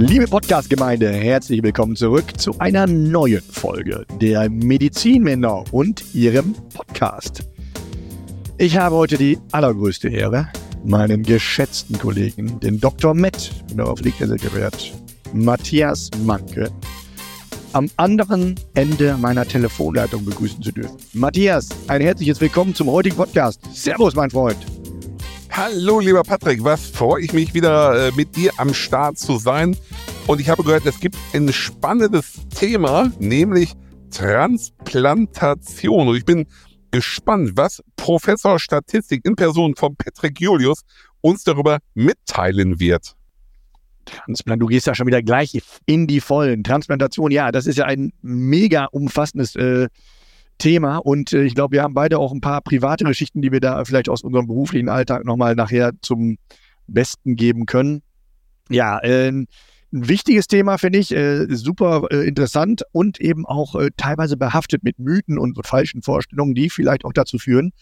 Liebe Podcast-Gemeinde, herzlich willkommen zurück zu einer neuen Folge der Medizinmänner und ihrem Podcast. Ich habe heute die allergrößte Ehre, meinen geschätzten Kollegen, den Dr. Met, darauf liegt er sehr gewährt, Matthias Manke, am anderen Ende meiner Telefonleitung begrüßen zu dürfen. Matthias, ein herzliches Willkommen zum heutigen Podcast. Servus, mein Freund. Hallo, lieber Patrick, was freue ich mich wieder äh, mit dir am Start zu sein. Und ich habe gehört, es gibt ein spannendes Thema, nämlich Transplantation. Und ich bin gespannt, was Professor Statistik in Person von Patrick Julius uns darüber mitteilen wird. Transplant, du gehst ja schon wieder gleich in die Vollen. Transplantation, ja, das ist ja ein mega umfassendes äh, Thema und äh, ich glaube, wir haben beide auch ein paar private Geschichten, die wir da vielleicht aus unserem beruflichen Alltag nochmal nachher zum Besten geben können. Ja, äh, ein wichtiges Thema finde ich, äh, super äh, interessant und eben auch äh, teilweise behaftet mit Mythen und falschen Vorstellungen, die vielleicht auch dazu führen,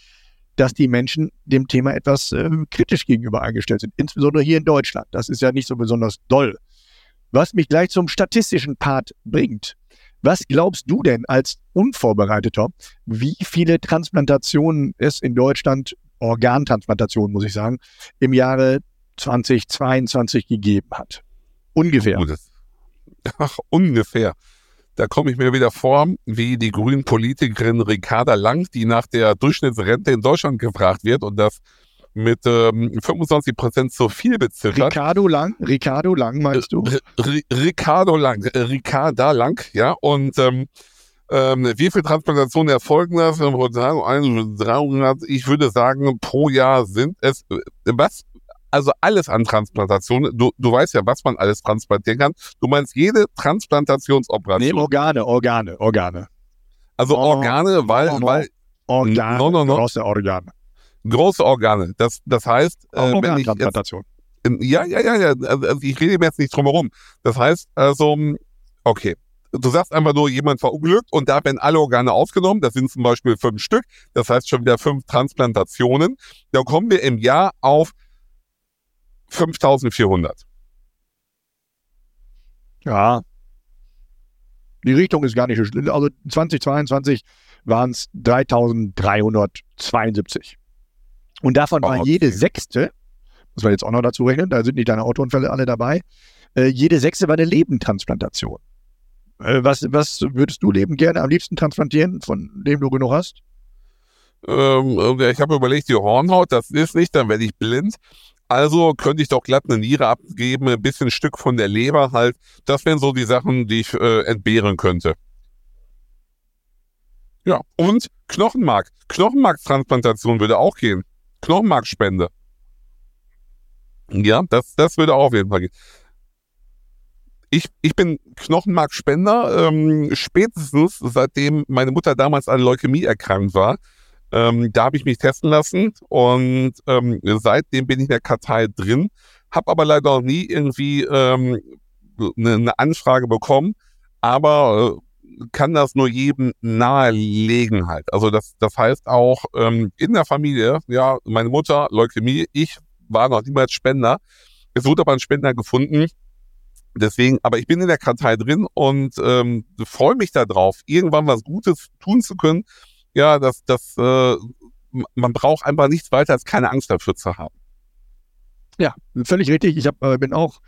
dass die Menschen dem Thema etwas äh, kritisch gegenüber eingestellt sind, insbesondere hier in Deutschland. Das ist ja nicht so besonders doll. Was mich gleich zum statistischen Part bringt. Was glaubst du denn als Unvorbereiteter, wie viele Transplantationen es in Deutschland, Organtransplantationen muss ich sagen, im Jahre 2022 gegeben hat? Ungefähr. Ach, ungefähr. Da komme ich mir wieder vor, wie die grünen Politikerin Ricarda Lang, die nach der Durchschnittsrente in Deutschland gefragt wird und das mit ähm, 25 Prozent zu viel beziffert. Ricardo Lang, Ricardo Lang meinst du? R Ricardo Lang, äh, Ricarda Lang, ja. Und ähm, ähm, wie viel Transplantationen erfolgen das? Ich würde sagen, pro Jahr sind es, äh, was also alles an Transplantationen. Du, du weißt ja, was man alles transplantieren kann. Du meinst jede Transplantationsoperation. Nee, Organe, Organe, Organe. Also Organe, weil, oh, weil. Organe, no, no, no. große Organe. Große Organe. Das, das heißt, äh, wenn ich jetzt, ja, ja, ja, ja. Also ich rede mir jetzt nicht drum herum. Das heißt, also, okay. Du sagst einfach nur, jemand verunglückt und da werden alle Organe aufgenommen. Das sind zum Beispiel fünf Stück. Das heißt schon wieder fünf Transplantationen. Da kommen wir im Jahr auf 5400. Ja. Die Richtung ist gar nicht so schlimm. Also 2022 waren es 3372. Und davon war okay. jede sechste, muss man jetzt auch noch dazu rechnen, da sind nicht deine Autounfälle alle dabei, äh, jede sechste war eine Lebendtransplantation. Äh, was, was würdest du Leben gerne am liebsten transplantieren, von dem du genug hast? Ähm, ich habe überlegt, die Hornhaut, das ist nicht, dann werde ich blind. Also könnte ich doch glatt eine Niere abgeben, ein bisschen Stück von der Leber halt. Das wären so die Sachen, die ich äh, entbehren könnte. Ja, und Knochenmark. Knochenmarktransplantation würde auch gehen. Knochenmarkspende. Ja, das, das würde auch auf jeden Fall gehen. Ich, ich bin Knochenmarkspender, ähm, spätestens seitdem meine Mutter damals an Leukämie erkrankt war. Ähm, da habe ich mich testen lassen und ähm, seitdem bin ich in der Kartei drin, habe aber leider noch nie irgendwie ähm, eine, eine Anfrage bekommen, aber äh, kann das nur jedem nahelegen halt. Also das, das heißt auch ähm, in der Familie, ja, meine Mutter, Leukämie, ich war noch niemals Spender. Es wurde aber ein Spender gefunden. Deswegen, aber ich bin in der Kartei drin und ähm, freue mich darauf, irgendwann was Gutes tun zu können ja, das, das, äh, man braucht einfach nichts weiter als keine Angst dafür zu haben. Ja, völlig richtig. Ich hab, äh, bin auch,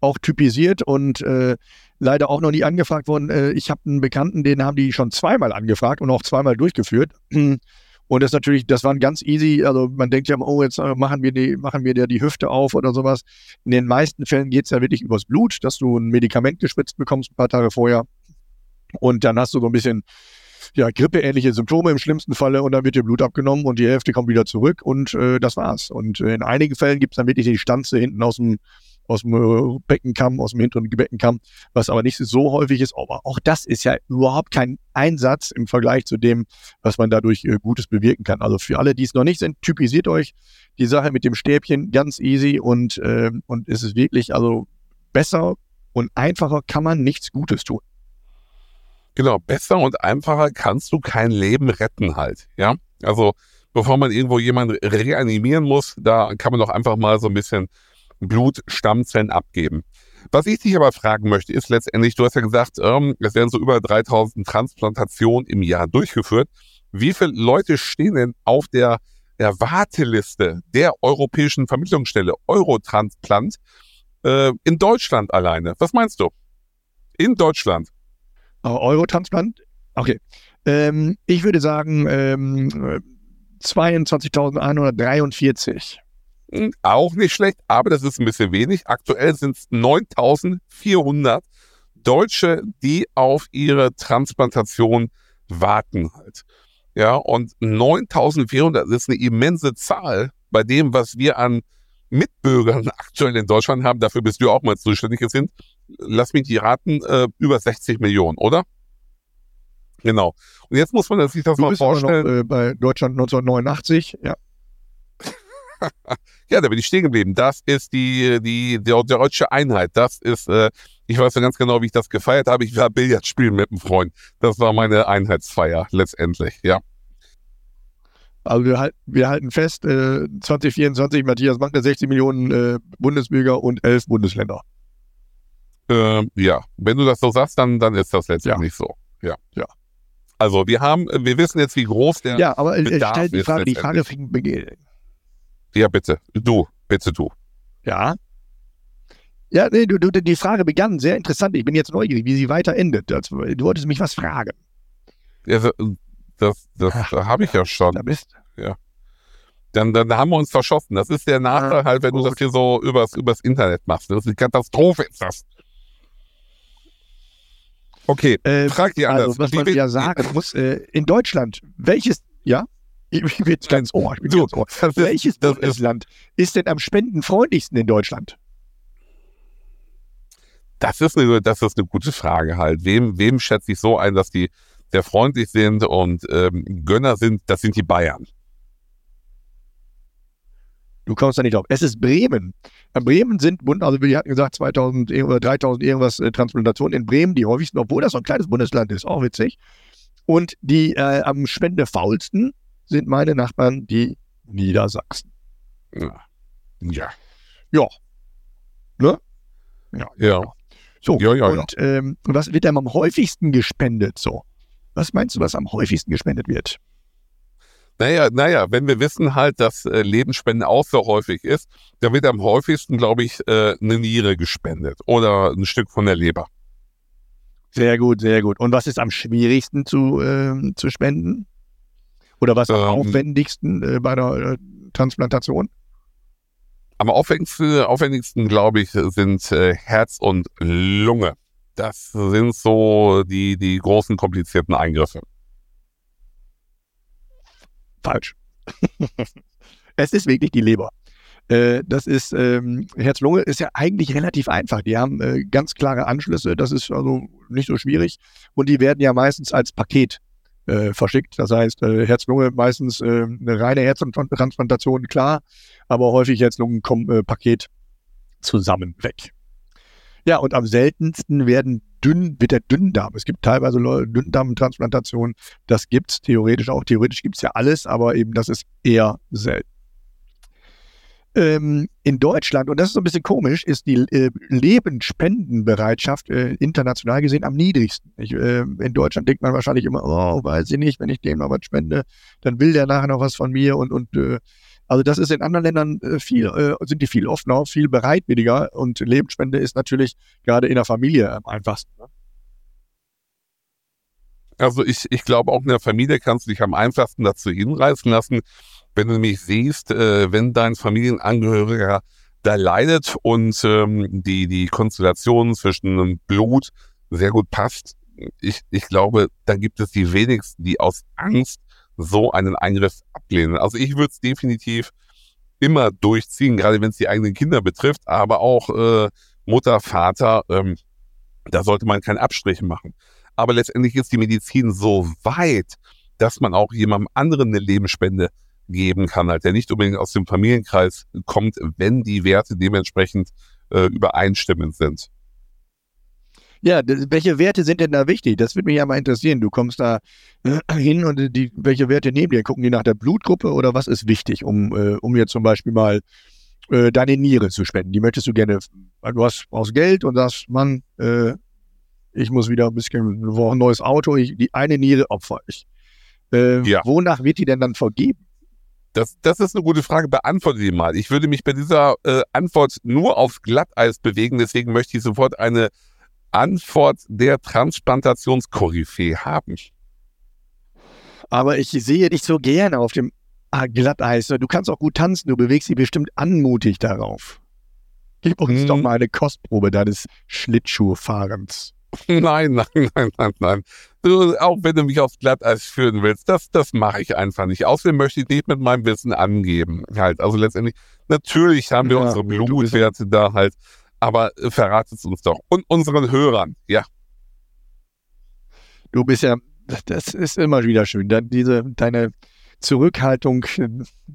auch typisiert und äh, leider auch noch nie angefragt worden. Äh, ich habe einen Bekannten, den haben die schon zweimal angefragt und auch zweimal durchgeführt. Und das natürlich, das waren ganz easy. Also man denkt ja, oh, jetzt äh, machen wir die, machen wir dir die Hüfte auf oder sowas. In den meisten Fällen geht es ja wirklich übers Blut, dass du ein Medikament gespritzt bekommst ein paar Tage vorher. Und dann hast du so ein bisschen ja, grippeähnliche Symptome im schlimmsten Falle und dann wird dir Blut abgenommen und die Hälfte kommt wieder zurück und äh, das war's. Und äh, in einigen Fällen gibt es dann wirklich die Stanze hinten aus dem aus dem äh, Beckenkamm, aus dem hinteren Beckenkamm, was aber nicht so häufig ist. Aber auch das ist ja überhaupt kein Einsatz im Vergleich zu dem, was man dadurch äh, Gutes bewirken kann. Also für alle, die es noch nicht sind, typisiert euch die Sache mit dem Stäbchen ganz easy und, äh, und es ist wirklich, also besser und einfacher kann man nichts Gutes tun. Genau, besser und einfacher kannst du kein Leben retten halt, ja. Also bevor man irgendwo jemanden reanimieren muss, da kann man doch einfach mal so ein bisschen Blutstammzellen abgeben. Was ich dich aber fragen möchte, ist letztendlich, du hast ja gesagt, ähm, es werden so über 3000 Transplantationen im Jahr durchgeführt. Wie viele Leute stehen denn auf der, der Warteliste der Europäischen Vermittlungsstelle Eurotransplant äh, in Deutschland alleine? Was meinst du? In Deutschland. Eurotransplant? Okay. Ähm, ich würde sagen ähm, 22.143. Hm, auch nicht schlecht, aber das ist ein bisschen wenig. Aktuell sind es 9400 Deutsche, die auf ihre Transplantation warten halt. Ja, und 9400 ist eine immense Zahl bei dem, was wir an Mitbürgern aktuell in Deutschland haben. Dafür bist du auch mal zuständig. Es sind, lass mich die raten, äh, über 60 Millionen, oder? Genau. Und jetzt muss man sich das du mal vorstellen. Noch, äh, bei Deutschland 1989, ja. ja, da bin ich stehen geblieben. Das ist die, die, die, deutsche Einheit. Das ist, äh, ich weiß ja ganz genau, wie ich das gefeiert habe. Ich war Billard spielen mit einem Freund. Das war meine Einheitsfeier letztendlich, ja. Also wir, halt, wir halten fest, äh, 2024, Matthias Manke, 60 Millionen äh, Bundesbürger und 11 Bundesländer. Ähm, ja, wenn du das so sagst, dann, dann ist das letztendlich ja. so. Ja. Ja. Also wir haben, wir wissen jetzt, wie groß der Ja, aber Bedarf stell die Frage, die Frage fing, Ja, bitte. Du, bitte du. ja. Ja, nee, du, du, die Frage begann sehr interessant. Ich bin jetzt neugierig, wie sie weiter endet. Du wolltest mich was fragen. Ja, das, das, Ach, habe ich ja schon. Da bist Dann, dann haben wir uns verschossen. Das ist der Nachteil Ah, halt, wenn du das hier so übers, übers Internet machst. Das ist eine Katastrophe, ist das. Okay, äh, frag die anders. Also, was Die man ja sagen muss, äh, in Deutschland, welches, ja? Ich bin jetzt ganz ohr. Ich bin Du, ganz ohr. ist, Welches das ist, Bundesland ist denn am spendenfreundlichsten in Deutschland? das, ist eine, das ist eine gute Frage halt. Wem, wem schätze ich so ein, dass die sehr freundlich sind und ähm, Gönner sind? Das sind die Bayern. Du kommst da nicht drauf. Es ist Bremen. In Bremen sind, Bund- also wir hatten gesagt 2000 ir- oder 3000 irgendwas äh, Transplantationen in Bremen, die häufigsten, obwohl das so ein kleines Bundesland ist, auch witzig. Und die äh, am spendefaulsten sind meine Nachbarn, die Niedersachsen. Ja. Ja. Ja. Ne? Ja. Ja. So, Ja, ja, und ähm, was wird denn am häufigsten gespendet so? Was meinst du, was am häufigsten gespendet wird? Naja, naja, wenn wir wissen halt, dass äh, Lebensspenden auch so häufig ist, dann wird am häufigsten, glaube ich, äh, eine Niere gespendet oder ein Stück von der Leber. Sehr gut, sehr gut. Und was ist am schwierigsten zu, ähm, zu spenden? Oder was am Ähm, aufwendigsten äh, bei der äh, Transplantation? Am aufwendigsten, aufwendigsten glaube ich, sind äh, Herz und Lunge. Das sind so die, die großen komplizierten Eingriffe. Falsch. es ist wirklich die Leber. Äh, das ist, ähm, Herz-Lunge ist ja eigentlich relativ einfach. Die haben äh, ganz klare Anschlüsse. Das ist also nicht so schwierig. Und die werden ja meistens als Paket äh, verschickt. Das heißt, äh, Herz-Lunge meistens äh, eine reine Herztransplantation, klar. Aber häufig Herz-Lungen-Paket zusammen weg. Ja, und am seltensten werden dünn, wird der Dünndarm. Es gibt teilweise Dünndarmtransplantationen. Das gibt's theoretisch auch. Theoretisch gibt's ja alles, aber eben das ist eher selten. Ähm, in Deutschland, und das ist so ein bisschen komisch, ist die äh, Lebensspendenbereitschaft äh, international gesehen am niedrigsten. Ich, äh, in Deutschland denkt man wahrscheinlich immer, oh, weiß ich nicht, wenn ich dem noch was spende, dann will der nachher noch was von mir und, und äh, also das ist in anderen Ländern äh, viel, äh, sind die viel offener, viel bereitwilliger und Lebensspende ist natürlich gerade in der Familie am einfachsten. Ne? Also ich, ich glaube, auch in der Familie kannst du dich am einfachsten dazu hinreißen lassen, wenn du nämlich siehst, äh, wenn dein Familienangehöriger da leidet und ähm, die, die Konstellation zwischen Blut sehr gut passt. Ich, ich glaube, dann gibt es die wenigsten, die aus Angst so einen Eingriff ablehnen. Also ich würde es definitiv immer durchziehen, gerade wenn es die eigenen Kinder betrifft, aber auch äh, Mutter, Vater, ähm, da sollte man keinen Abstrich machen. Aber letztendlich ist die Medizin so weit, dass man auch jemandem anderen eine Lebensspende geben kann, halt, der nicht unbedingt aus dem Familienkreis kommt, wenn die Werte dementsprechend äh, übereinstimmend sind. Ja, welche Werte sind denn da wichtig? Das würde mich ja mal interessieren. Du kommst da äh, hin und die, welche Werte nehmen die? Gucken die nach der Blutgruppe oder was ist wichtig, um, äh, um jetzt zum Beispiel mal äh, deine Niere zu spenden. Die möchtest du gerne, du hast, brauchst Geld und sagst, Mann, äh, ich muss wieder ein bisschen, wir brauchen ein neues Auto, ich, die eine Niere opfer ich. Äh, Ja. Wonach wird die denn dann vergeben? Das, das ist eine gute Frage. Beantworte die mal. Ich würde mich bei dieser äh, Antwort nur aufs Glatteis bewegen. Deswegen möchte ich sofort eine Antwort der Transplantationskoryphäe haben. Aber ich sehe dich so gerne auf dem ah, Glatteis. Du kannst auch gut tanzen, du bewegst dich bestimmt anmutig darauf. Gib uns Hm. doch mal eine Kostprobe deines Schlittschuhfahrens. Nein, nein, nein, nein, nein. Du, auch wenn du mich aufs Glatteis führen willst, das, das mache ich einfach nicht. Außerdem möchte ich nicht mit meinem Wissen angeben. Halt, also letztendlich, natürlich haben wir Ja, unsere Blutwerte da halt, aber verratet es uns doch. Und unseren Hörern, ja. Du bist ja, das ist immer wieder schön. Diese, deine Zurückhaltung,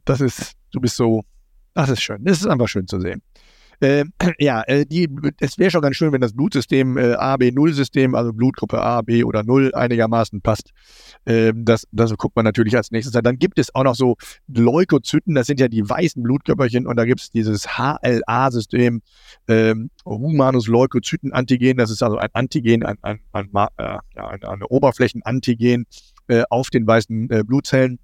das ist, du bist so, das ist schön. Das ist einfach schön zu sehen. Äh, ja, äh, die, es wäre schon ganz schön, wenn das Blutsystem äh, AB-0-System, also Blutgruppe A, B oder 0 einigermaßen passt. Ähm, das, das guckt man natürlich als nächstes an. Dann gibt es auch noch so Leukozyten, das sind ja die weißen Blutkörperchen und da gibt es dieses HLA-System, ähm, Humanus Leukozyten-Antigen, das ist also ein Antigen, ein, ein, ein, äh, ein, eine Oberflächenantigen äh, auf den weißen äh, Blutzellen.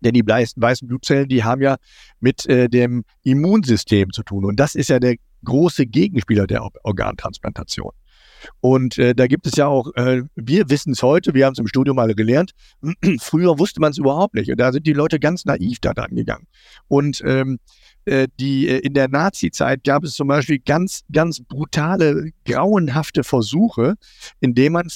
Denn die weißen, Blutzellen, die haben ja mit äh, dem Immunsystem zu tun. Und das ist ja der große Gegenspieler der Or- Organtransplantation. Und äh, da gibt es ja auch, äh, wir wissen es heute, wir haben es im Studium alle gelernt, früher wusste man es überhaupt nicht. Und da sind die Leute ganz naiv da dran gegangen. Und ähm, äh, die, äh, in der Nazi-Zeit gab es zum Beispiel ganz, ganz brutale, grauenhafte Versuche, indem man,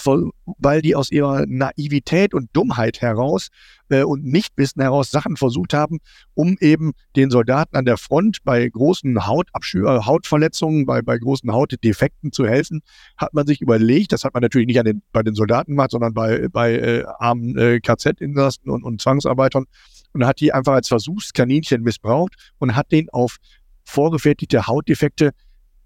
weil die aus ihrer Naivität und Dummheit heraus äh, und Nichtwissen heraus Sachen versucht haben, um eben den Soldaten an der Front bei großen Hautabschü äh, Hautverletzungen, bei, bei großen Hautdefekten zu helfen, hat man sich überlegt, das hat man natürlich nicht an den, bei den Soldaten gemacht, sondern bei, bei äh, armen äh, KZ-Insassen und, und Zwangsarbeitern und hat die einfach als Versuchskaninchen missbraucht und hat den auf vorgefertigte Hautdefekte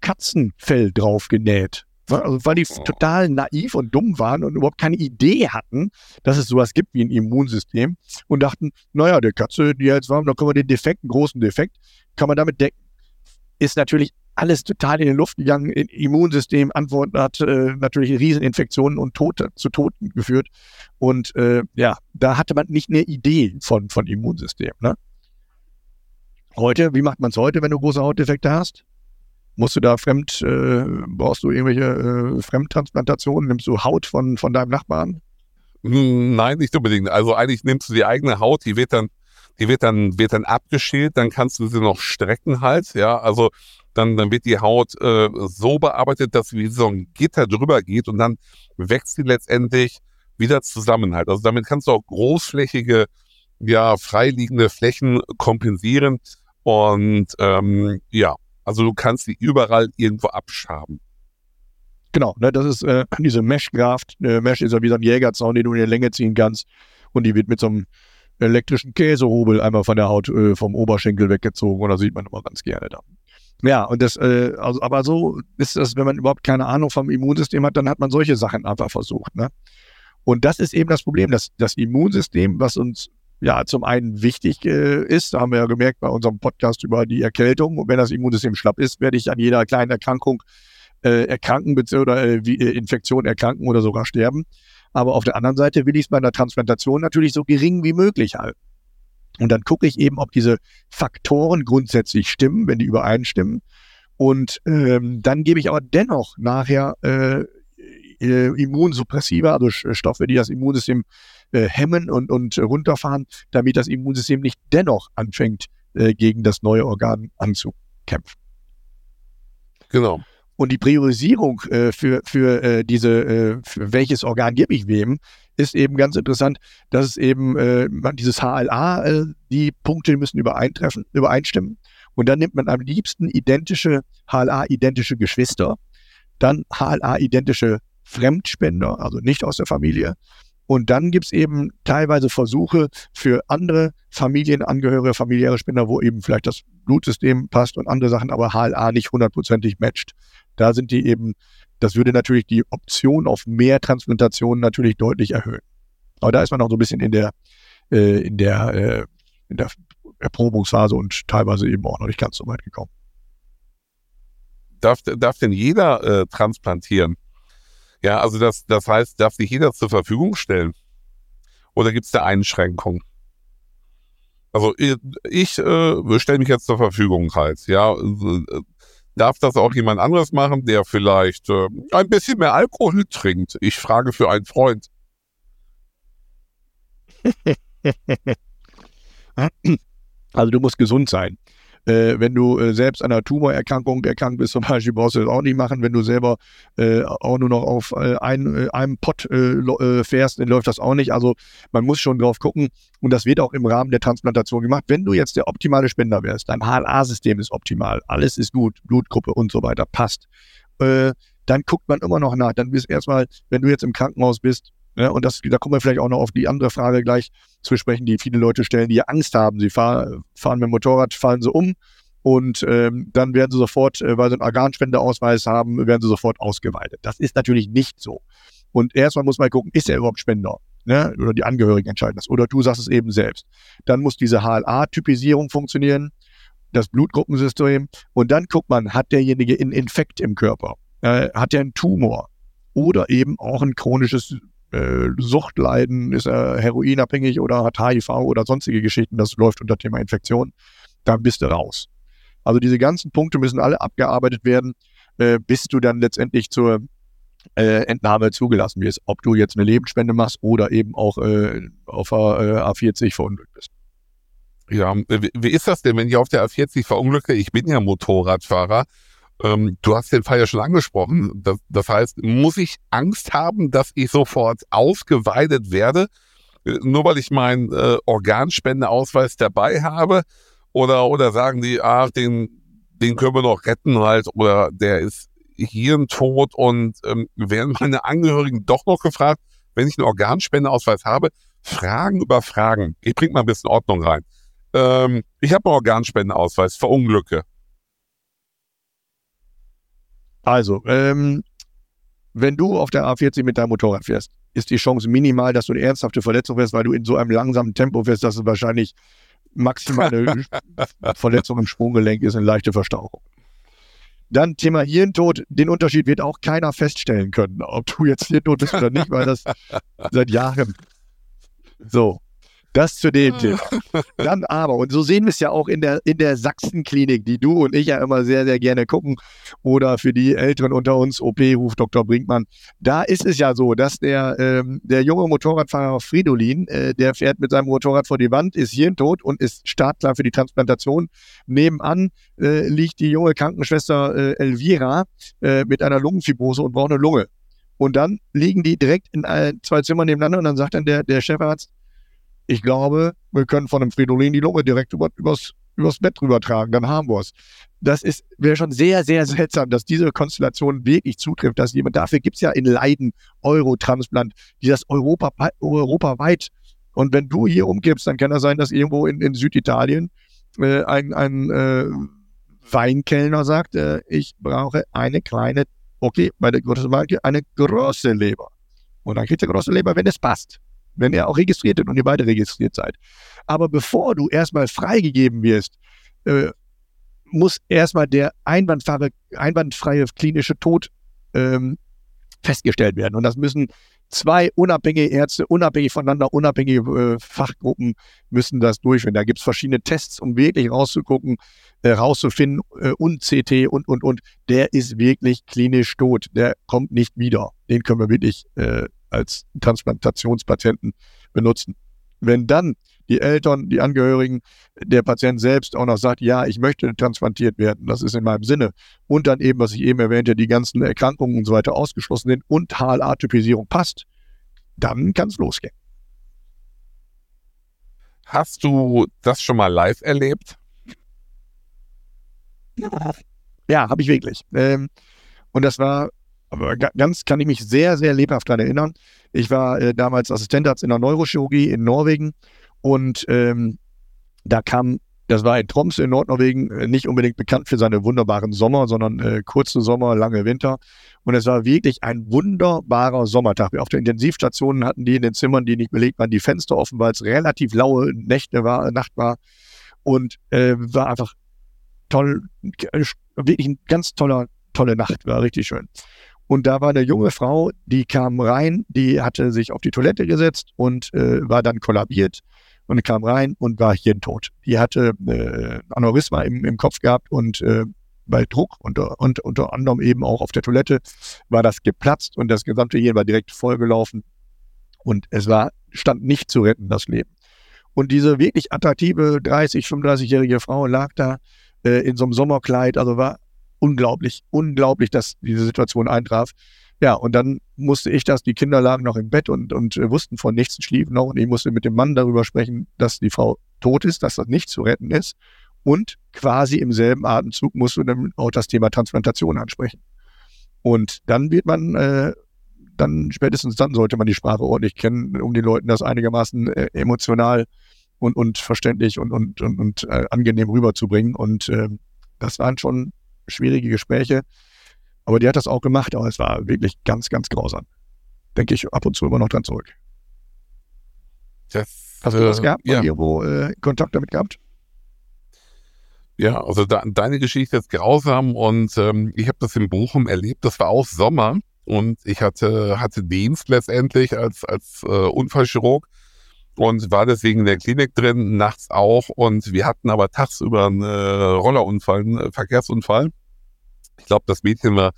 Katzenfell draufgenäht. Also weil die Oh. total naiv und dumm waren und überhaupt keine Idee hatten, dass es sowas gibt wie ein Immunsystem und dachten, naja, der Katze, die jetzt war, dann können wir den Defekt, einen großen Defekt, kann man damit decken. Ist natürlich alles total in die Luft gegangen. Im Immunsystem Antworten hat äh, natürlich Rieseninfektionen und Tote zu Toten geführt. Und äh, ja, da hatte man nicht eine Idee von, von Immunsystem. Ne? Heute, wie macht man es heute, wenn du große Hautdefekte hast? Musst du da fremd, äh, brauchst du irgendwelche äh, Fremdtransplantationen? Nimmst du Haut von, von deinem Nachbarn? Hm, Nein, nicht unbedingt. Also eigentlich nimmst du die eigene Haut, die wird dann, die wird dann, wird dann abgeschält, dann kannst du sie noch strecken halt, ja. Also dann, dann wird die Haut äh, so bearbeitet, dass wie so ein Gitter drüber geht und dann wächst sie letztendlich wieder zusammen halt. Also damit kannst du auch großflächige, ja, freiliegende Flächen kompensieren und ähm, ja, also du kannst sie überall irgendwo abschaben. Genau, ne, das ist äh, diese Mesh-Graft. Äh, Mesh ist ja wie so ein Jägerzaun, den du in die Länge ziehen kannst. Und die wird mit so einem elektrischen Käsehobel einmal von der Haut äh, vom Oberschenkel weggezogen. Und das sieht man immer ganz gerne da. Ja, und das, äh, also, aber so ist das, wenn man überhaupt keine Ahnung vom Immunsystem hat, dann hat man solche Sachen einfach versucht. Ne? Und das ist eben das Problem, dass das Immunsystem, was uns ja zum einen wichtig äh, ist, haben wir ja gemerkt bei unserem Podcast über die Erkältung. Und wenn das Immunsystem schlapp ist, werde ich an jeder kleinen Erkrankung äh, erkranken oder äh, äh, Infektion erkranken oder sogar sterben. Aber auf der anderen Seite will ich es bei einer Transplantation natürlich so gering wie möglich halten. Und dann gucke ich eben, ob diese Faktoren grundsätzlich stimmen, wenn die übereinstimmen. Und ähm, dann gebe ich aber dennoch nachher äh, äh, Immunsuppressiva, also Stoffe, die das Immunsystem äh, hemmen und, und runterfahren, damit das Immunsystem nicht dennoch anfängt, äh, gegen das neue Organ anzukämpfen. Genau. Und die Priorisierung äh, für, für äh, diese, äh, für welches Organ gebe ich wem, ist eben ganz interessant, dass es eben äh, dieses HLA, äh, die Punkte müssen übereintreffen, übereinstimmen. Und dann nimmt man am liebsten identische, HLA-identische Geschwister, dann HLA-identische Fremdspender, also nicht aus der Familie. Und dann gibt's eben teilweise Versuche für andere Familienangehörige, familiäre Spender, wo eben vielleicht das Blutsystem passt und andere Sachen, aber HLA nicht hundertprozentig matcht. Da sind die eben, das würde natürlich die Option auf mehr Transplantationen natürlich deutlich erhöhen. Aber da ist man noch so ein bisschen in der, äh, in der, äh, in der Erprobungsphase und teilweise eben auch noch nicht ganz so weit gekommen. Darf, darf denn jeder äh, transplantieren? Ja, also das, das heißt, darf sich jeder zur Verfügung stellen? Oder gibt es da Einschränkungen? Also ich, ich äh, stelle mich jetzt zur Verfügung halt. Ja, äh, darf das auch jemand anderes machen, der vielleicht äh, ein bisschen mehr Alkohol trinkt? Ich frage für einen Freund. also du musst gesund sein. Äh, wenn du äh, selbst an einer Tumorerkrankung erkrankt bist, zum Beispiel, brauchst du das auch nicht machen. Wenn du selber äh, auch nur noch auf äh, ein, äh, einem Pott äh, fährst, dann läuft das auch nicht. Also man muss schon drauf gucken und das wird auch im Rahmen der Transplantation gemacht. Wenn du jetzt der optimale Spender wärst, dein HLA-System ist optimal, alles ist gut, Blutgruppe und so weiter, passt. dann guckt man immer noch nach. Dann bist erstmal, wenn du jetzt im Krankenhaus bist, ja, und das, da kommen wir vielleicht auch noch auf die andere Frage gleich zu sprechen, die viele Leute stellen, die Angst haben. Sie fahr, fahren mit dem Motorrad, fallen sie um und ähm, dann werden sie sofort, äh, weil sie einen Organspendeausweis haben, werden sie sofort ausgeweitet. Das ist natürlich nicht so. Und erstmal muss man gucken, ist er überhaupt Spender? Ne? Oder die Angehörigen entscheiden das. Oder du sagst es eben selbst. Dann muss diese HLA-Typisierung funktionieren, das Blutgruppensystem. Und dann guckt man, hat derjenige einen Infekt im Körper? Äh, hat er einen Tumor? Oder eben auch ein chronisches äh, Suchtleiden, ist er heroinabhängig oder hat HIV oder sonstige Geschichten, das läuft unter Thema Infektion, dann bist du raus. Also diese ganzen Punkte müssen alle abgearbeitet werden, äh, bis du dann letztendlich zur äh, Entnahme zugelassen wirst. Ob du jetzt eine Lebensspende machst oder eben auch äh, auf der äh, A40 verunglückt bist. Ja, wie ist das denn, wenn ich auf der A40 verunglücke? Ich bin ja Motorradfahrer. Ähm, du hast den Fall ja schon angesprochen. Das, das, heißt, muss ich Angst haben, dass ich sofort ausgeweidet werde, äh, nur weil ich meinen äh, Organspendeausweis dabei habe? Oder, oder sagen die, ach, den, den können wir noch retten halt, oder der ist hirntot und ähm, werden meine Angehörigen doch noch gefragt, wenn ich einen Organspendeausweis habe, Fragen über Fragen. Ich bring mal ein bisschen Ordnung rein. Ähm, ich habe einen Organspendeausweis, verunglücke. Also, ähm, wenn du auf der A40 mit deinem Motorrad fährst, ist die Chance minimal, dass du eine ernsthafte Verletzung wirst, weil du in so einem langsamen Tempo fährst, dass es wahrscheinlich maximal eine Verletzung im Sprunggelenk ist, eine leichte Verstauchung. Dann Thema Hirntod, den Unterschied wird auch keiner feststellen können, ob du jetzt Hirntod bist oder nicht, weil das seit Jahren so. Das zu dem Thema. Dann aber, und so sehen wir es ja auch in der, in der Sachsenklinik, die du und ich ja immer sehr, sehr gerne gucken, oder für die Älteren unter uns, OP-Ruf Dr. Brinkmann. Da ist es ja so, dass der, ähm, der junge Motorradfahrer Fridolin, äh, der fährt mit seinem Motorrad vor die Wand, ist hirntot und ist startklar für die Transplantation. Nebenan äh, liegt die junge Krankenschwester äh, Elvira äh, mit einer Lungenfibrose und braucht eine Lunge. Und dann liegen die direkt in äh, zwei Zimmern nebeneinander und dann sagt dann der, der Chefarzt, ich glaube, wir können von einem Fridolin die Lunge direkt über, übers, übers Bett übertragen, dann haben wir es. Das wäre schon sehr, sehr seltsam, dass diese Konstellation wirklich zutrifft, dass jemand, dafür gibt es ja in Leiden Eurotransplant, die das Europa, europaweit. Und wenn du hier umgibst, dann kann es sein, dass irgendwo in, in Süditalien äh, ein, ein äh, Weinkellner sagt, äh, ich brauche eine kleine, okay, bei der großen Marke, eine große Leber. Und dann kriegt er große Leber, wenn es passt wenn er auch registriert ist und ihr beide registriert seid. Aber bevor du erstmal freigegeben wirst, äh, muss erstmal der einwandfreie, einwandfreie klinische Tod ähm, festgestellt werden. Und das müssen zwei unabhängige Ärzte, unabhängig voneinander, unabhängige äh, Fachgruppen müssen das durchführen. Da gibt es verschiedene Tests, um wirklich rauszugucken, äh, rauszufinden äh, und CT und, und, und. Der ist wirklich klinisch tot. Der kommt nicht wieder. Den können wir wirklich äh, als Transplantationspatienten benutzen. Wenn dann die Eltern, die Angehörigen, der Patient selbst auch noch sagt, ja, ich möchte transplantiert werden, das ist in meinem Sinne, und dann eben, was ich eben erwähnte, die ganzen Erkrankungen und so weiter ausgeschlossen sind und HLA-Typisierung passt, dann kann es losgehen. Hast du das schon mal live erlebt? Ja, habe ich wirklich. Ähm, und das war aber ganz kann ich mich sehr, sehr lebhaft daran erinnern. Ich war äh, damals Assistentarzt in der Neurochirurgie in Norwegen und ähm, da kam, das war in Tromsø in Nordnorwegen, äh, nicht unbedingt bekannt für seine wunderbaren Sommer, sondern äh, kurze Sommer, lange Winter. Und es war wirklich ein wunderbarer Sommertag. Wir auf der Intensivstation hatten die in den Zimmern, die nicht belegt waren, die Fenster offen, weil es relativ laue Nächte war, Nacht war. Und äh, war einfach toll, wirklich ein ganz toller tolle Nacht, war richtig schön. Und da war eine junge Frau, die kam rein, die hatte sich auf die Toilette gesetzt und äh, war dann kollabiert und kam rein und war hirntot. Die hatte äh, Aneurysma im, im Kopf gehabt und äh, bei Druck und, und unter anderem eben auch auf der Toilette war das geplatzt und das gesamte Hirn war direkt vollgelaufen und es war, stand nicht zu retten, das Leben. Und diese wirklich attraktive 30, 35-jährige Frau lag da äh, in so einem Sommerkleid, also war unglaublich, unglaublich, dass diese Situation eintraf. Ja, und dann musste ich das, die Kinder lagen noch im Bett und, und äh, wussten von nichts, schliefen noch und ich musste mit dem Mann darüber sprechen, dass die Frau tot ist, dass das nicht zu retten ist. Und quasi im selben Atemzug musst du dann auch das Thema Transplantation ansprechen. Und dann wird man, äh, dann spätestens dann sollte man die Sprache ordentlich kennen, um den Leuten das einigermaßen äh, emotional und, und verständlich und, und, und, und äh, angenehm rüberzubringen. Und äh, das waren schon schwierige Gespräche. Aber die hat das auch gemacht, aber es war wirklich ganz, ganz grausam. Denke ich ab und zu immer noch dran zurück. Das, Hast du das äh, gehabt? Ja. Irgendwo äh, Kontakt damit gehabt? Ja, also da, deine Geschichte ist grausam und ähm, ich habe das in Bochum erlebt. Das war auch Sommer und ich hatte, hatte Dienst letztendlich als, als äh, Unfallchirurg und war deswegen in der Klinik drin, nachts auch. Und wir hatten aber tagsüber einen äh, Rollerunfall, einen äh, Verkehrsunfall. Ich glaube, das Mädchen war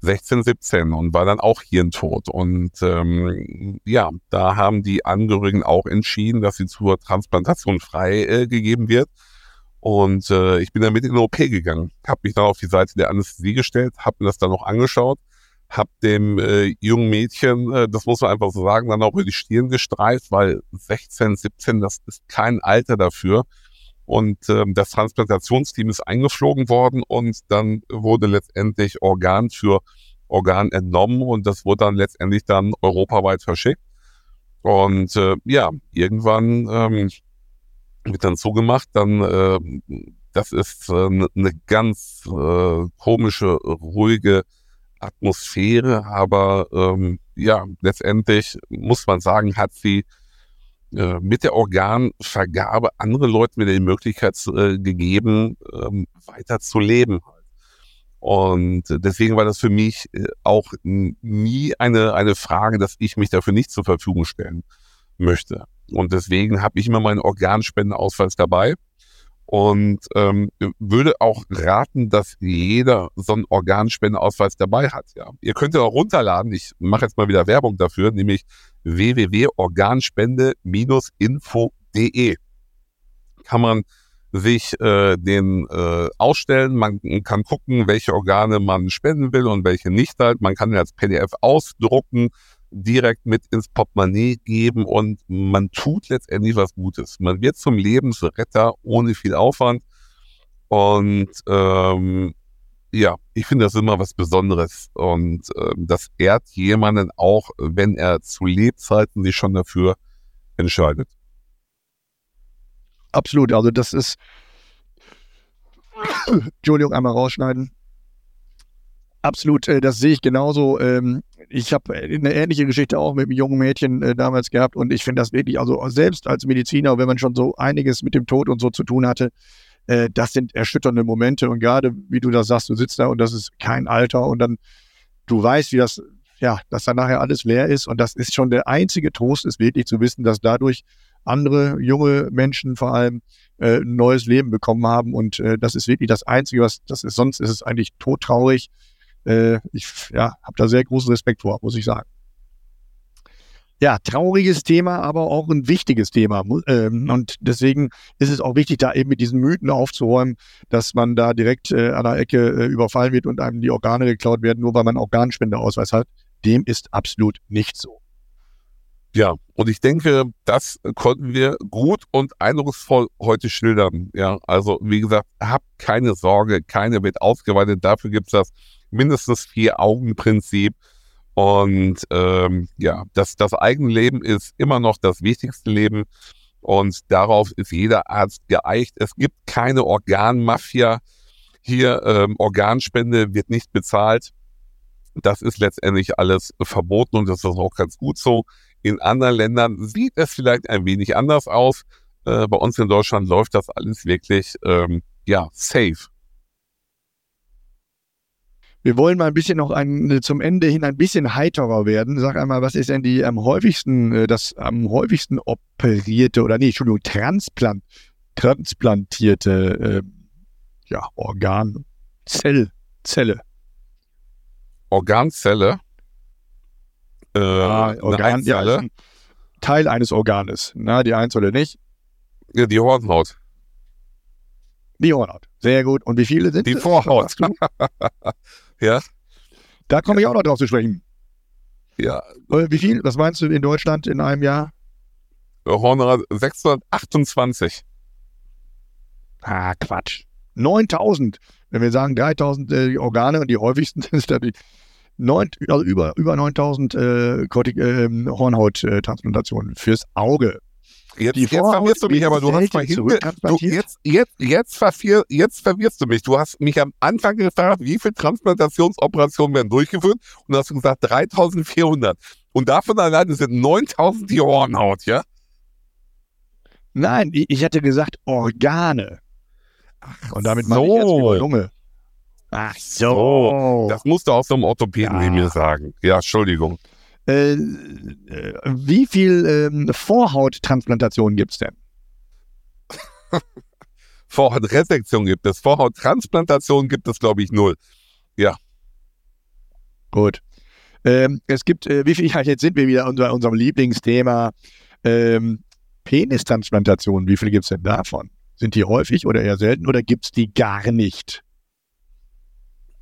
16, 17 und war dann auch hirntot. Und ähm, ja, da haben die Angehörigen auch entschieden, dass sie zur Transplantation freigegeben äh, wird. Und äh, ich bin dann mit in den OP gegangen, habe mich dann auf die Seite der Anästhesie gestellt, habe mir das dann noch angeschaut, habe dem äh, jungen Mädchen, äh, das muss man einfach so sagen, dann auch über die Stirn gestreift, weil 16, 17, das ist kein Alter dafür. Und ähm, das Transplantationsteam ist eingeflogen worden und dann wurde letztendlich Organ für Organ entnommen und das wurde dann letztendlich dann europaweit verschickt. Und äh, ja, irgendwann ähm, wird dann zugemacht, dann äh, das ist äh, eine ne ganz äh, komische, ruhige Atmosphäre, aber ähm, ja, letztendlich muss man sagen, hat sie äh, mit der Organvergabe andere Leuten wieder die Möglichkeit äh, gegeben, ähm, weiter zu leben. Und deswegen war das für mich äh, auch nie eine, eine Frage, dass ich mich dafür nicht zur Verfügung stellen möchte. Und deswegen habe ich immer meinen Organspendenausweis dabei und ähm, würde auch raten, dass jeder so einen Organspendeausweis dabei hat. Ja, ihr könnt ja auch runterladen. Ich mache jetzt mal wieder Werbung dafür, nämlich www.organspende-info.de. Kann man sich äh, den äh, ausstellen. Man kann gucken, welche Organe man spenden will und welche nicht halt. Man kann ihn als PDF ausdrucken direkt mit ins Portemonnaie geben und man tut letztendlich was Gutes. Man wird zum Lebensretter ohne viel Aufwand. Und ähm, ja, ich finde das immer was Besonderes. Und äh, das ehrt jemanden auch, wenn er zu Lebzeiten sich schon dafür entscheidet. Absolut. Also das ist, Entschuldigung, einmal rausschneiden. Absolut, äh, das sehe ich genauso. Ähm, ich habe eine ähnliche Geschichte auch mit einem jungen Mädchen äh, damals gehabt und ich finde das wirklich, also selbst als Mediziner, wenn man schon so einiges mit dem Tod und so zu tun hatte, äh, das sind erschütternde Momente und gerade, wie du das sagst, du sitzt da und das ist kein Alter und dann du weißt, wie das, ja, dass dann nachher alles leer ist und das ist schon der einzige Trost, ist wirklich zu wissen, dass dadurch andere junge Menschen vor allem äh, ein neues Leben bekommen haben und äh, das ist wirklich das Einzige, was das ist. Sonst ist es eigentlich todtraurig äh, ich ja, habe da sehr großen Respekt vor, muss ich sagen. Ja, trauriges Thema, aber auch ein wichtiges Thema. Ähm, und deswegen ist es auch wichtig, da eben mit diesen Mythen aufzuräumen, dass man da direkt äh, an der Ecke äh, überfallen wird und einem die Organe geklaut werden, nur weil man Organspendeausweis hat. Dem ist absolut nicht so. Ja, und ich denke, das konnten wir gut und eindrucksvoll heute schildern. Ja, also wie gesagt, habt keine Sorge, keine wird ausgeweitet. Dafür gibt es das mindestens vier Augen-Prinzip. Und ähm, ja, das, das eigene Leben ist immer noch das wichtigste Leben. Und darauf ist jeder Arzt geeicht. Es gibt keine Organmafia. Hier ähm, Organspende wird nicht bezahlt. Das ist letztendlich alles verboten und das ist auch ganz gut so. In anderen Ländern sieht es vielleicht ein wenig anders aus. Äh, bei uns in Deutschland läuft das alles wirklich ähm, ja safe. Wir wollen mal ein bisschen noch ein, zum Ende hin ein bisschen heiterer werden. Sag einmal, was ist denn die am häufigsten, äh, das am häufigsten operierte oder nee, Entschuldigung, transplant, transplantierte äh, ja, Organ, Zell, Zelle. Organzelle. Äh, ah, Organ, ja, ein Teil eines Organes. Na, die Einzelle nicht. Ja, die Hornhaut. Die Hornhaut. Sehr gut. Und wie viele sind Die Vorhaut. ja. Da komme ich auch noch drauf zu sprechen. Ja. Äh, wie viel? Was meinst du in Deutschland in einem Jahr? Hornhaut 628. Ah, Quatsch. 9000. Wenn wir sagen 3000 äh, Organe und die häufigsten sind da die 9, also über, über 9000 äh, äh, Hornhauttransplantationen fürs Auge. Jetzt, jetzt verwirrst du mich, aber du hast mal hin, du, jetzt, jetzt, jetzt, verwirr, jetzt verwirrst du mich. Du hast mich am Anfang gefragt, wie viele Transplantationsoperationen werden durchgeführt und hast gesagt 3400. Und davon alleine sind 9000 die Hornhaut, ja? Nein, ich, hatte gesagt Organe. Ach, und damit so. meine ich jetzt Lunge. Ach so. Das musst du auch so einem Orthopäden ja. mir sagen. Ja, Entschuldigung. Äh, äh, wie viel ähm, Vorhauttransplantationen gibt es denn? Vorhautresektion gibt es. Vorhauttransplantation gibt es, glaube ich, null. Ja. Gut. Ähm, es gibt, äh, wie viel, ja, jetzt sind wir wieder unter unserem Lieblingsthema ähm, Penistransplantation. Wie viele gibt es denn davon? Sind die häufig oder eher selten oder gibt es die gar nicht?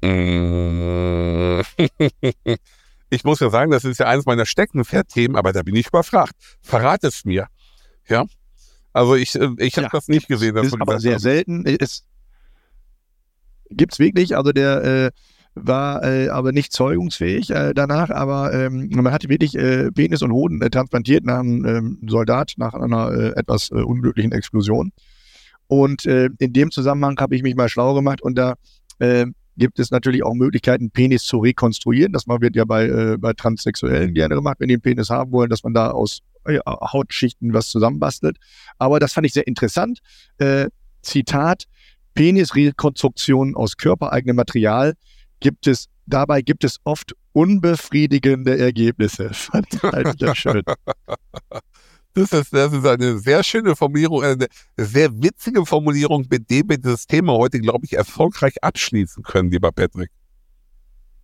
Ich muss ja sagen, das ist ja eines meiner Steckenpferd-Themen, aber da bin ich überfragt. Verrat es mir. Ja. Also ich, äh, ich habe ja, das nicht gesehen. Das ist aber sehr hast. selten. Es gibt es wirklich. Also der äh, war äh, aber nicht zeugungsfähig äh, danach, aber ähm, man hatte wirklich äh, Penis und Hoden äh, transplantiert nach einem ähm, Soldat, nach einer äh, etwas äh, unglücklichen Explosion. Und äh, in dem Zusammenhang habe ich mich mal schlau gemacht und da äh, gibt es natürlich auch Möglichkeiten, Penis zu rekonstruieren. Das wird ja bei, äh, bei Transsexuellen gerne gemacht, wenn die einen Penis haben wollen, dass man da aus äh, Hautschichten was zusammenbastelt. Aber das fand ich sehr interessant. Äh, Zitat, Penisrekonstruktion aus körpereigenem Material gibt es, dabei gibt es oft unbefriedigende Ergebnisse. Fand ich halt schön. Das ist, das ist eine sehr schöne Formulierung, eine sehr witzige Formulierung, mit dem wir dieses Thema heute, glaube ich, erfolgreich abschließen können, lieber Patrick.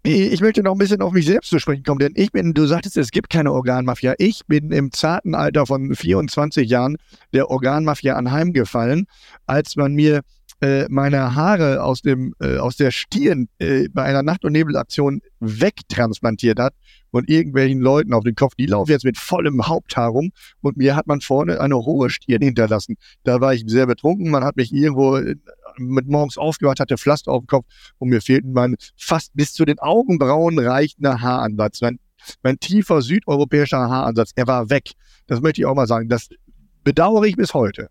Ich möchte noch ein bisschen auf mich selbst zu sprechen kommen, denn ich bin, du sagtest, es gibt keine Organmafia. Ich bin im zarten Alter von 24 Jahren der Organmafia anheimgefallen, als man mir äh, meine Haare aus, dem, äh, aus der Stirn äh, bei einer Nacht- und Nebelaktion wegtransplantiert hat und irgendwelchen Leuten auf den Kopf. Die laufen jetzt mit vollem Haupthaar rum und mir hat man vorne eine hohe Stirn hinterlassen. Da war ich sehr betrunken. Man hat mich irgendwo äh, mit morgens aufgewacht, hatte Pflaster auf dem Kopf und mir fehlten mein fast bis zu den Augenbrauen reichender Haaransatz. Mein, mein tiefer südeuropäischer Haaransatz, er war weg. Das möchte ich auch mal sagen. Das bedauere ich bis heute.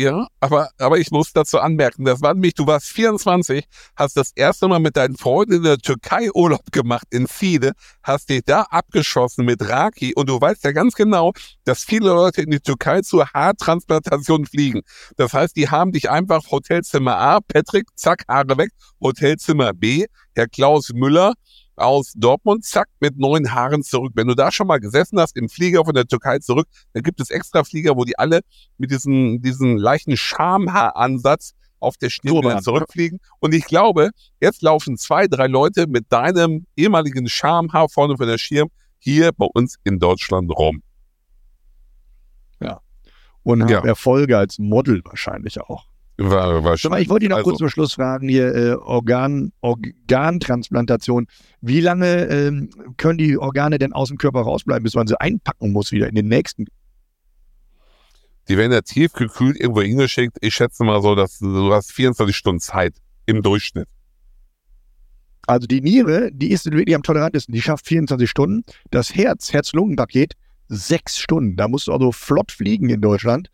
Ja, aber, aber ich muss dazu anmerken, das war nämlich, du warst 24, hast das erste Mal mit deinen Freunden in der Türkei Urlaub gemacht, in Fide, hast dich da abgeschossen mit Raki und du weißt ja ganz genau, dass viele Leute in die Türkei zur Haartransplantation fliegen. Das heißt, die haben dich einfach Hotelzimmer A, Patrick, zack, Haare weg, Hotelzimmer B, Herr Klaus Müller, aus Dortmund, zack, mit neuen Haaren zurück. Wenn du da schon mal gesessen hast, im Flieger von der Türkei zurück, dann gibt es extra Flieger, wo die alle mit diesem, diesem leichten Schamhaaransatz auf der Stirn zurückfliegen. Und ich glaube, jetzt laufen zwei, drei Leute mit deinem ehemaligen Schamhaar vorne von der Schirm hier bei uns in Deutschland rum. Ja. Und ja. Erfolge als Model wahrscheinlich auch. War, war ich wollte dich noch also, kurz zum Schluss fragen, hier äh, Organ, Organtransplantation. Wie lange ähm, können die Organe denn aus dem Körper rausbleiben, bis man sie einpacken muss wieder in den nächsten? Die werden ja tiefgekühlt irgendwo hingeschickt. Ich schätze mal so, dass du hast 24 Stunden Zeit im Durchschnitt. Also die Niere, die ist wirklich am tolerantesten. Die schafft 24 Stunden. Das Herz, Herz-Lungen-Paket, sechs Stunden. Da musst du also flott fliegen in Deutschland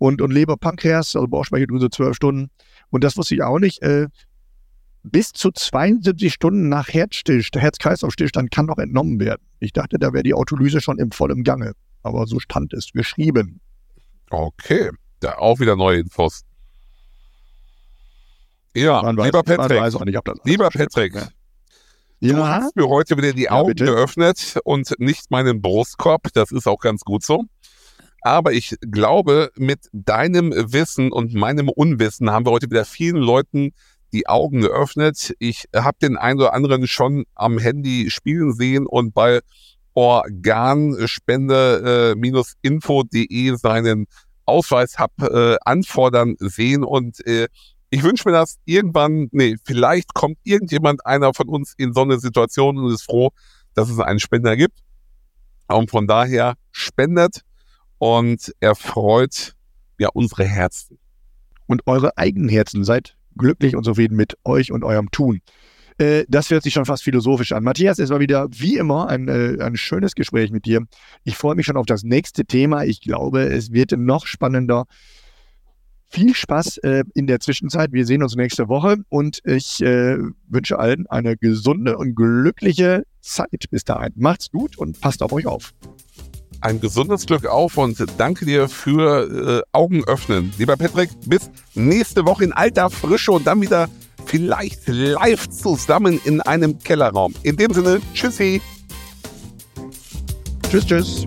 und, und Leber, Pankreas, also Bauchspeicheldrüse zwölf Stunden. Und das wusste ich auch nicht. Äh, bis zu 72 Stunden nach Herzstillstand, Herz-Kreislauf-Stillstand kann noch entnommen werden. Ich dachte, da wäre die Autolyse schon im vollen Gange. Aber so stand es geschrieben. Okay, da auch wieder neue Infos. Ja, man lieber weiß, Patrick, nicht, lieber Patrick, ja. Ja. Du hast mir heute wieder die Augen ja, geöffnet und nicht meinen Brustkorb. Das ist auch ganz gut so. Aber ich glaube, mit deinem Wissen und meinem Unwissen haben wir heute wieder vielen Leuten die Augen geöffnet. Ich habe den einen oder anderen schon am Handy spielen sehen und bei Organspende-info.de seinen Ausweis hab äh, anfordern sehen und äh, ich wünsche mir das irgendwann, nee, vielleicht kommt irgendjemand, einer von uns in so eine Situation und ist froh, dass es einen Spender gibt. Und von daher spendet und erfreut ja unsere Herzen. Und eure eigenen Herzen. Seid glücklich und zufrieden mit euch und eurem Tun. Äh, das hört sich schon fast philosophisch an. Matthias, es war wieder wie immer ein, äh, ein schönes Gespräch mit dir. Ich freue mich schon auf das nächste Thema. Ich glaube, es wird noch spannender. Viel Spaß äh, in der Zwischenzeit. Wir sehen uns nächste Woche und ich wünsche allen eine gesunde und glückliche Zeit bis dahin. Macht's gut und passt auf euch auf. Ein gesundes Glück auf und danke dir für äh, Augen öffnen. Lieber Patrick, bis nächste Woche in alter Frische und dann wieder vielleicht live zusammen in einem Kellerraum. In dem Sinne, tschüssi. Tschüss, tschüss.